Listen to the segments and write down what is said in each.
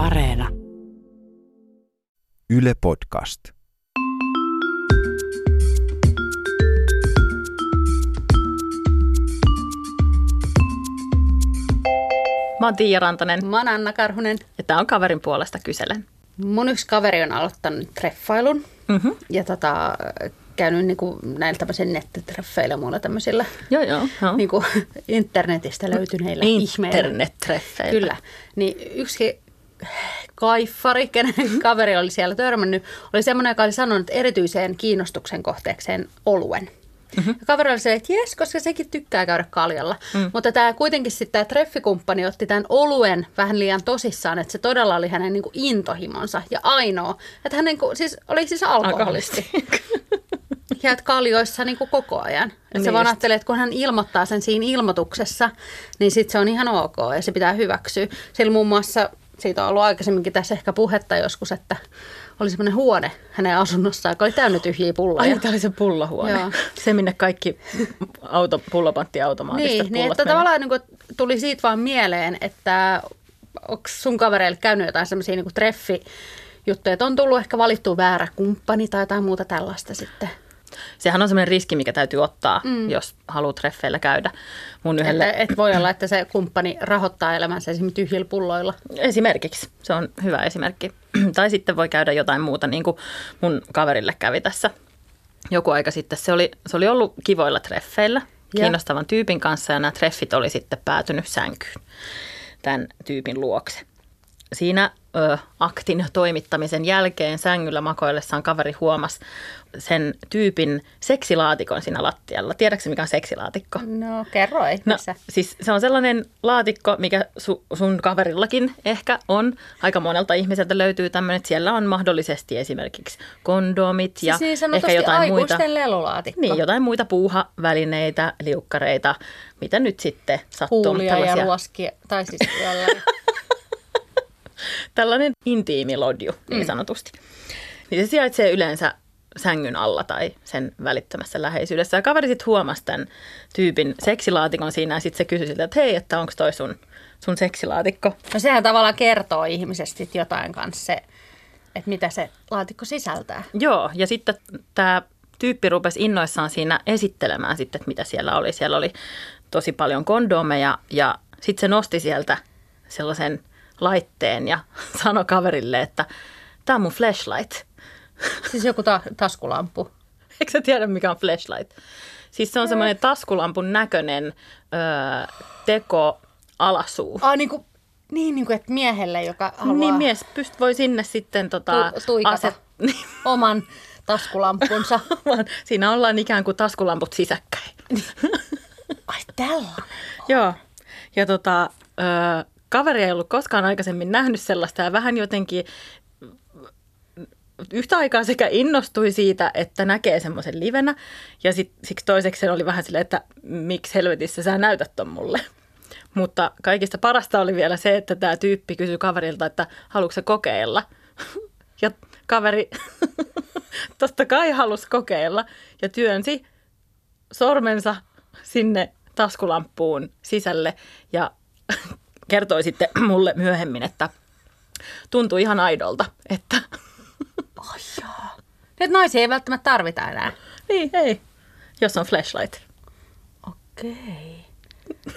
Areena. Yle Podcast. Mä oon Tiia Rantanen Mä oon Anna Karhunen. ja tää on kaverin puolesta kyselen. Mun yksi kaveri on aloittanut treffailun Mm-hmm. ja tota, käynyt niinku näillä tämmöisillä nettitreffeillä ja muilla tämmöisillä Joo, joo. joo. niinku internetistä löytyneillä ihmeillä. Internet-treffeillä. Kyllä. Niin yksi kaiffari, kenen kaveri oli siellä törmännyt, oli semmoinen, joka oli sanonut erityiseen kiinnostuksen kohteekseen oluen. Mm-hmm. Ja kaveri oli se, että jes, koska sekin tykkää käydä kaljalla. Mm. Mutta tämä kuitenkin sitten tämä treffikumppani otti tämän oluen vähän liian tosissaan, että se todella oli hänen niinku intohimonsa ja ainoa. Että hän niinku, siis, oli siis alkoholisti. Ja että kaljoissa niin kuin koko ajan. Että Niin se vaan ajattelee, että kun hän ilmoittaa sen siinä ilmoituksessa, niin sitten se on ihan ok ja se pitää hyväksyä. Sillä muun muassa, siitä on ollut aikaisemminkin tässä ehkä puhetta joskus, että oli semmoinen huone hänen asunnossaan, joka oli täynnä tyhjiä pulloja. Ai, tämä oli se pullahuone. Joo. Se, minne kaikki auto, pullopanttiautomaatista niin, niin että tavallaan niin kuin, tuli siitä vaan mieleen, että onko sun kavereille käynyt jotain semmoisia niin treffi juttuja, että on tullut ehkä valittu väärä kumppani tai jotain muuta tällaista sitten. Sehän on semmoinen riski, mikä täytyy ottaa, mm. jos haluat treffeillä käydä. Mun yhdelle... Että et voi olla, että se kumppani rahoittaa elämänsä esimerkiksi tyhjillä pulloilla. Esimerkiksi. Se on hyvä esimerkki. tai sitten voi käydä jotain muuta, niin kuin mun kaverille kävi tässä joku aika sitten. Se oli, se oli ollut kivoilla treffeillä Ja. kiinnostavan tyypin kanssa ja nämä treffit oli sitten päätynyt sänkyyn tämän tyypin luokse. Siinä ö, aktin toimittamisen jälkeen sängyllä makoillessaan kaveri huomasi sen tyypin seksilaatikon siinä lattialla. Tiedätkö mikä on seksilaatikko? No kerro, ei No, siis se on sellainen laatikko, mikä su, sun kaverillakin ehkä on. Aika monelta ihmiseltä löytyy tämmöinen, että siellä on mahdollisesti esimerkiksi kondomit ja siis ehkä jotain muita. lelulaatikko. Niin, jotain muita puuhavälineitä, liukkareita, mitä nyt sitten sattuu. Huulia ja ruoskia, tai siis jollain. Tällainen intiimi lodju, niin sanotusti. Niin se sijaitsee yleensä sängyn alla tai sen välittömässä läheisyydessä. Ja kaveri sitten huomasi tämän tyypin seksilaatikon siinä ja sitten se kysyi siltä, että hei, että onko toi sun, sun seksilaatikko? No sehän tavallaan kertoo ihmisestä jotain kanssa se, että mitä se laatikko sisältää. Joo, ja sitten tämä tyyppi rupesi innoissaan siinä esittelemään sitten, että mitä siellä oli. Siellä oli tosi paljon kondomeja ja sitten se nosti sieltä sellaisen laitteen ja sanoi kaverille, että tämä on mun flashlight. Siis joku ta- taskulamppu. Eikö sä tiedä, mikä on flashlight? Siis se on semmoinen taskulampun näköinen öö, teko alasuu. Ah, niin kuin, niin, niin kuin, että miehelle, joka haluaa Niin mies pyst voi sinne sitten tota, Tu- tuikata. Niin, oman taskulampunsa. siinä ollaan ikään kuin taskulamput sisäkkäin. Ai tällainen. Joo. Ja tota, ö, kaveri ei ollut koskaan aikaisemmin nähnyt sellaista ja vähän jotenkin yhtä aikaa sekä innostui siitä, että näkee semmoisen livenä ja sit, siksi toiseksi se oli vähän silleen, että miksi helvetissä sä näytät ton mulle. Mutta kaikista parasta oli vielä se, että tämä tyyppi kysyi kaverilta, että haluatko kokeilla. Ja kaveri totta kai halusi kokeilla ja työnsi sormensa sinne taskulampuun sisälle ja kertoi sitten mulle myöhemmin, että tuntui ihan aidolta, että Nyt naisia ei välttämättä tarvita enää. niin, ei, jos on flashlight. Okei.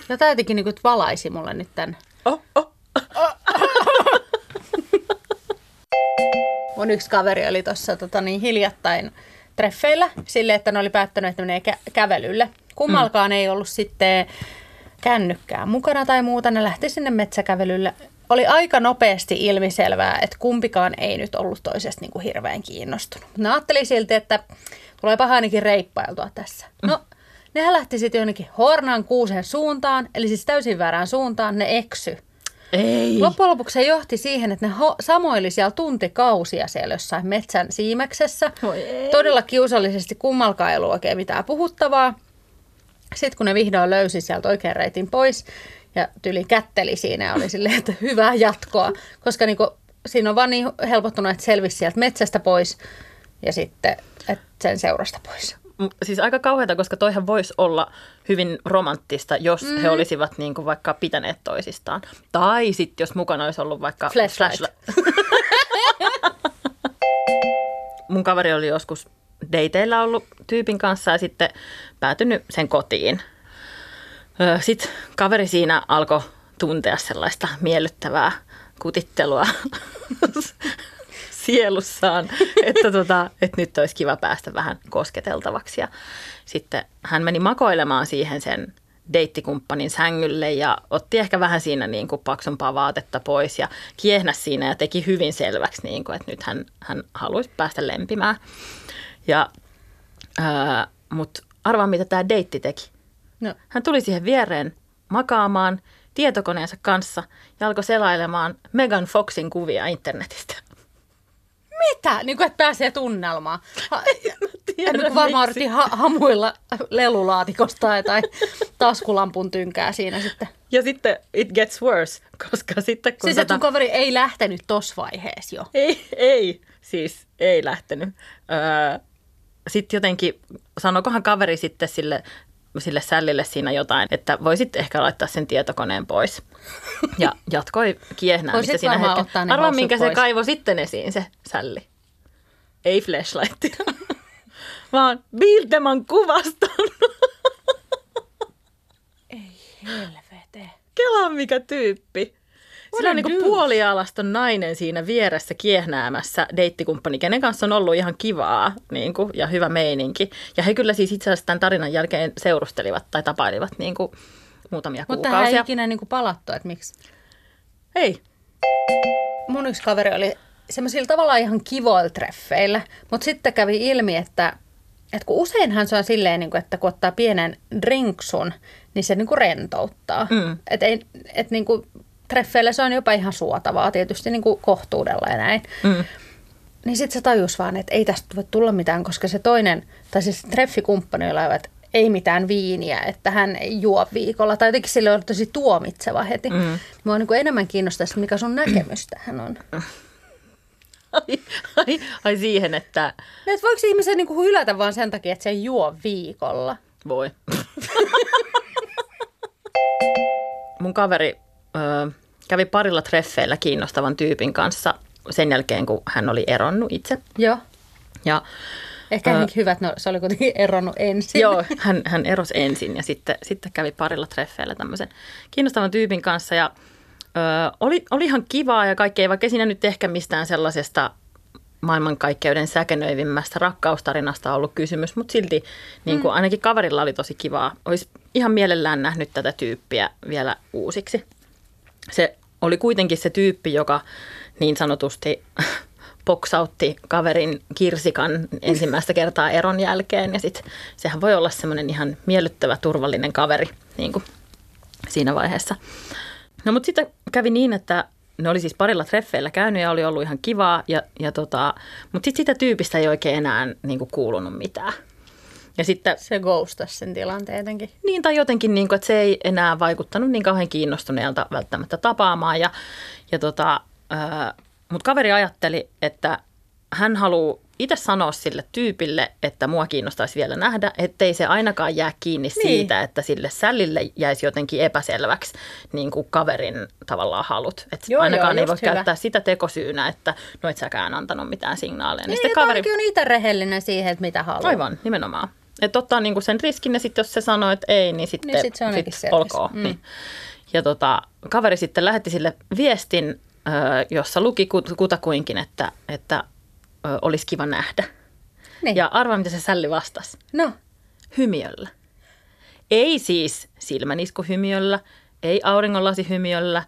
Jotain jotenkin niin valaisi mulle nyt tämän. Oh, oh. Mun yksi kaveri oli tuossa tota, niin hiljattain treffeillä sille, että ne oli päättänyt, että menee kä- kävelylle. Kummalkaan mm. ei ollut sitten kännykkää mukana tai muuta. Ne lähti sinne metsäkävelylle. Oli aika nopeasti ilmiselvää, että kumpikaan ei nyt ollut toisesta niin kuin hirveän kiinnostunut. Ne ajatteli silti, että tulee ainakin reippailtua tässä. No, nehän lähti sitten jonnekin Hornan kuusen suuntaan, eli siis täysin väärään suuntaan. Ne eksy. Ei. Loppujen lopuksi se johti siihen, että ne ho- samoili siellä tuntikausia siellä jossain metsän siimeksessä. Todella kiusallisesti kummalkaan ei ollut oikein mitään puhuttavaa. Sitten kun ne vihdoin löysi sieltä oikean reitin pois ja tyli kätteli siinä ja oli silleen, että hyvää jatkoa. Koska niinku, siinä on vaan niin helpottunut, että selvisi sieltä metsästä pois ja sitten että sen seurasta pois. siis aika kauheata, koska toihan voisi olla hyvin romanttista, jos mm. he olisivat niin kuin vaikka pitäneet toisistaan. Tai sitten jos mukana olisi ollut vaikka Flashlight. Mun kaveri oli joskus dateilla ollut tyypin kanssa ja sitten päätynyt sen kotiin. Sitten kaveri siinä alkoi tuntea sellaista miellyttävää kutittelua sielussaan, että, tota, että nyt olisi kiva päästä vähän kosketeltavaksi. Ja sitten hän meni makoilemaan siihen sen deittikumppanin sängylle ja otti ehkä vähän siinä niin kuin paksumpaa vaatetta pois ja kiehnä siinä ja teki hyvin selväksi, niin kuin, että nyt hän, hän haluaisi päästä lempimään. Ja, ää, mut arvaa, mitä tämä deitti teki. No. Hän tuli siihen viereen makaamaan tietokoneensa kanssa ja alkoi selailemaan Megan Foxin kuvia internetistä. Mitä? Niin kuin, että pääsee tunnelmaan. Ha, tiedä, kuin varmaan ha- hamuilla lelulaatikosta tai, tai taskulampun tynkää siinä sitten. Ja sitten it gets worse, koska sitten kun Siis että sun kaveri ei lähtenyt tossa vaiheessa jo. Ei, ei, siis ei lähtenyt. Öö, sitten jotenkin, sanokohan kaveri sitten sille, sille sällille siinä jotain, että voisit ehkä laittaa sen tietokoneen pois. Ja jatkoi kiehnäämistä siinä hetken. Arvaa, minkä se pois. kaivo sitten esiin se sälli. Ei flashlight, vaan Bildeman kuvaston. Helvete. Kela mikä tyyppi. Sillä on niinku douche. puolialaston nainen siinä vieressä kiehnäämässä deittikumppani, kenen kanssa on ollut ihan kivaa niinku, ja hyvä meininki. Ja he kyllä siis itse asiassa tämän tarinan jälkeen seurustelivat tai tapailivat niinku, muutamia Mutta hän ei kuukausia. ikinä niin kuin palattu, että miksi. Ei. Mun yksi kaveri oli semmoisilla tavallaan ihan kivoilla treffeillä, mutta sitten kävi ilmi, että, että kun useinhan se on silleen, niin kuin, että kun ottaa pienen drinksun, niin se niin kuin rentouttaa. Mm. Et ei, et niin kuin, treffeillä se on jopa ihan suotavaa, tietysti niin kuin kohtuudella ja näin. Mm. Niin sitten se tajus vaan, että ei tästä voi tulla mitään, koska se toinen, tai siis treffikumppani aivan, että ei mitään viiniä, että hän ei juo viikolla. Tai jotenkin sille oli tosi tuomitseva heti. Mm. Mua niin kuin enemmän kiinnostaisi, mikä sun näkemys tähän on. Ai, ai, ai siihen, että No, että voiko ihmisen niin kuin hylätä vaan sen takia, että se ei juo viikolla? voi. Mun kaveri ö, kävi parilla treffeillä kiinnostavan tyypin kanssa sen jälkeen, kun hän oli eronnut itse. Joo. Ja Ehkä Ää. uh, hyvä, että no, se oli kuitenkin eronnut ensin. Joo, hän, hän erosi ensin ja sitten, sitten kävi parilla treffeillä tämmöisen kiinnostavan tyypin kanssa ja ö, oli, oli ihan kivaa ja kaikkea, vaikka siinä nyt ehkä mistään sellaisesta maailmankaikkeuden säkenöivimmästä rakkaustarinasta ollut kysymys, mutta silti niin kuin ainakin kaverilla oli tosi kivaa. Olisi ihan mielellään nähnyt tätä tyyppiä vielä uusiksi. Se oli kuitenkin se tyyppi, joka niin sanotusti poksautti kaverin kirsikan ensimmäistä kertaa eron jälkeen. Ja sit sehän voi olla semmoinen ihan miellyttävä, turvallinen kaveri niin kuin siinä vaiheessa. No mutta sitten kävi niin, että ne oli siis parilla treffeillä käynyt ja oli ollut ihan kivaa. Ja, ja tota, mutta sitten sitä tyypistä ei oikein enää niin kuin kuulunut mitään. Ja sitten Se ghostasi sen tilanteen jotenkin. niin, tai jotenkin, niin kuin, että se ei enää vaikuttanut niin kauhean kiinnostuneelta välttämättä tapaamaan. Ja, ja tota, mutta kaveri ajatteli, että hän haluaa itse sanoa sille tyypille, että mua kiinnostaisi vielä nähdä, ettei se ainakaan jää kiinni Niin. niin. siitä, että sille sällille jäisi jotenkin epäselväksi niin kuin kaverin tavallaan halut. Että Joo, ainakaan joo, ei voi hyvä. käyttää sitä tekosyynä, että no et säkään antanut mitään signaaleja. Niin, että ainakin on itse rehellinen siihen, että mitä haluaa. Aivan, nimenomaan. Että ottaa niinku sen riskin ja sitten jos se sanoo, että ei, niin sitten Niin sit se selvä. olkoon. Mm. Niin. Ja tota, kaveri sitten lähetti sille viestin, jossa luki kut- kutakuinkin, että, että olisi kiva nähdä. Niin. Ja arvaa, mitä se sälli vastasi. No, Hymiöllä. Ei siis silmäniskuhymiöllä, ei auringonlasihymiöllä,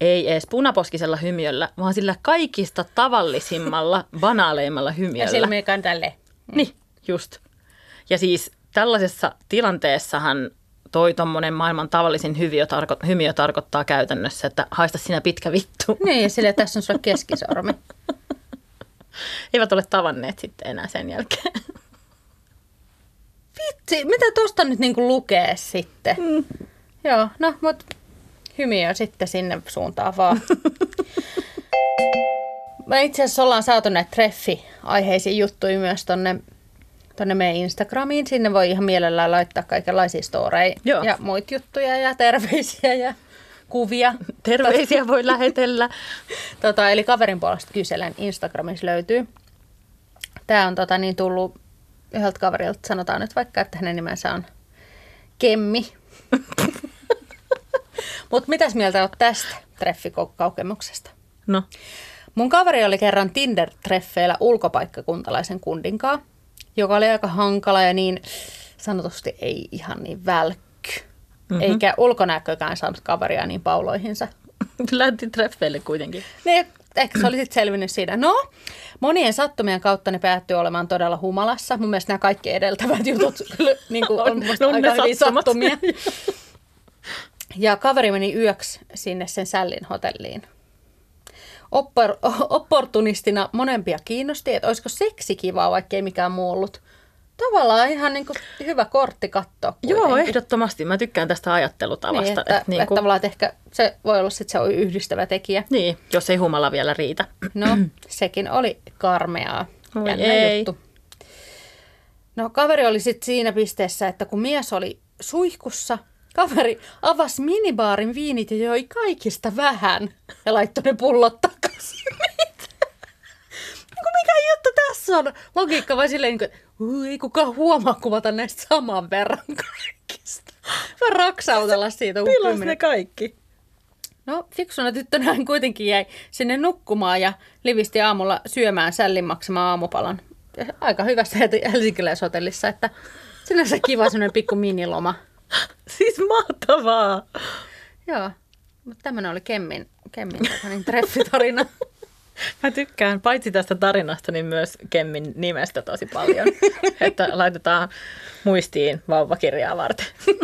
ei edes punaposkisella hymiöllä, vaan sillä kaikista tavallisimmalla, banaaleimmalla ja hymiöllä. silmiikan tälle. Niin, just. Ja siis tällaisessa tilanteessahan toi tommonen maailman tavallisin hymiö, tarko- hymiö tarkoittaa käytännössä, että haista sinä pitkä vittu. Niin, ja sille tässä on sulla keskisormi. Eivät ole tavanneet sitten enää sen jälkeen. Vitsi, mitä tosta nyt niinku lukee sitten? Mm. Joo, no, mut hymiö sitten sinne suuntaan vaan. Me itse asiassa ollaan saatu näitä treffi-aiheisia juttuja myös tonne tuonne meidän Instagramiin. Sinne voi ihan mielellään laittaa kaikenlaisia storeja Joo. ja muita juttuja ja terveisiä ja kuvia. Terveisiä voi lähetellä. Tota, eli kaverin puolesta kyselen Instagramissa löytyy. Tämä on tota, niin tullut yhdeltä kaverilta, sanotaan nyt vaikka, että hänen nimensä on Kemmi. Mutta mitäs mieltä olet tästä treffikokemuksesta? No, Mun kaveri oli kerran Tinder-treffeillä ulkopaikkakuntalaisen kundinkaa, joka oli aika hankala ja niin sanotusti ei ihan niin välkky. Mm-hmm. Eikä ulkonäkökään saanut kaveria niin pauloihinsa. lähti treffeille kuitenkin. Niin, ehkä se oli sitten selvinnyt siinä. No, monien sattumien kautta ne päättyi olemaan todella humalassa. Mun mielestä nämä kaikki edeltävät jutut kyllä niin kuin on, On- on aika hyviä sattumia. Ja kaveri meni yöksi sinne sen sällin hotelliin. Oppor, opportunistina monempia kiinnosti, että olisiko seksi kivaa, vaikka ei mikään muu ollut. Tavallaan ihan niin kuin hyvä kortti katsoa Joo, kuitenkin. ehdottomasti. Mä tykkään tästä ajattelutavasta. Niin, että, että, niin, että tavallaan, että ehkä se voi olla sitten se on yhdistävä tekijä. niin, jos ei humala vielä riitä. No, sekin oli karmeaa. Oi Jännä ei. juttu. No, kaveri oli sitten siinä pisteessä, että kun mies oli suihkussa, kaveri avasi minibaarin viinit ja joi kaikista vähän ja laittoi ne pullot. Niin mikä juttu tässä on? Logiikka vai silleen, niin kuin, että "Uu, ei kukaan huomaa kuvata näistä saman verran kaikista. Mä raksautella siitä. kun Pilas ne kaikki. No, fiksuna tyttönä hän kuitenkin jäi sinne nukkumaan ja livisti aamulla syömään sällin maksamaan aamupalan. Aika hyvässä helsinkiläishotellissa, että sinänsä kiva semmoinen pikku miniloma. Siis mahtavaa. Joo, mutta tämmöinen oli Kemmin, Kemmin niin, treffitarina. Mä tykkään paitsi tästä tarinasta, niin myös Kemmin nimestä tosi paljon. että laitetaan muistiin vauvakirjaa varten.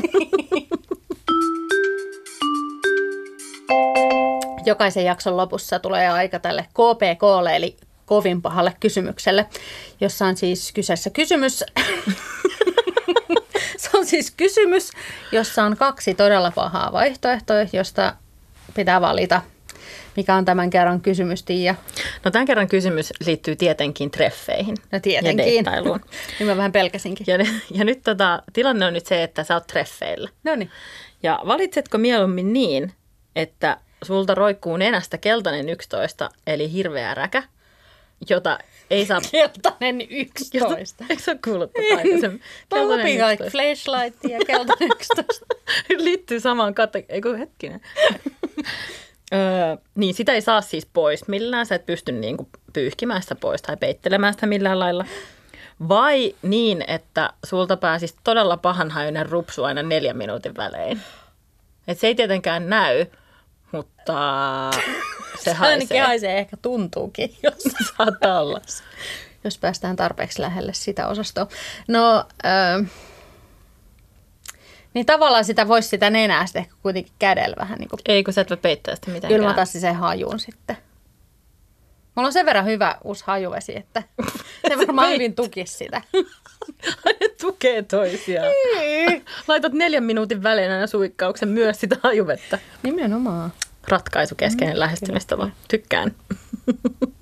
Jokaisen jakson lopussa tulee aika tälle KPKlle, eli kovin pahalle kysymykselle, jossa on siis kyseessä kysymys. Se on siis kysymys, jossa on kaksi todella pahaa vaihtoehtoa, josta pitää valita. Mikä on tämän kerran kysymys, Tiia? No tämän kerran kysymys liittyy tietenkin treffeihin. No tietenkin. Ja niin mä vähän pelkäsinkin. Ja, ja nyt tota, tilanne on nyt se, että sä oot treffeillä. No niin. Ja valitsetko mieluummin niin, että sulta roikkuu nenästä keltainen 11, eli hirveä räkä, jota ei saa... Keltainen Jota, 11. eikö sä ole kuullut tätä aikaisemmin? 11. flashlight ja keltainen 11. Liittyy samaan kate... Eikö hetkinen? Öö, niin sitä ei saa siis pois millään. Sä et pysty niinku pyyhkimään sitä pois tai peittelemään sitä millään lailla. Vai niin, että sulta pääsisi todella pahanhajuinen rupsu aina neljän minuutin välein. Et se ei tietenkään näy, mutta se Se ainakin haisee. haisee, ehkä tuntuukin, jos, Saattaa olla. jos päästään tarpeeksi lähelle sitä osastoa. No, äh, niin tavallaan sitä voisi sitä nenää sitten ehkä kuitenkin kädellä vähän niin kuin Ei, kun sä et voi peittää sitä mitenkään. Kyllä mä ottaisin sen hajun sitten. Mulla on sen verran hyvä uusi hajuvesi, että se varmaan hyvin tukisi sitä. Ne tukee toisiaan. Laitat neljän minuutin välein aina suikkauksen myös sitä hajuvettä. Nimenomaan. Ratkaisukeskeinen lähestymistapa. Tykkään.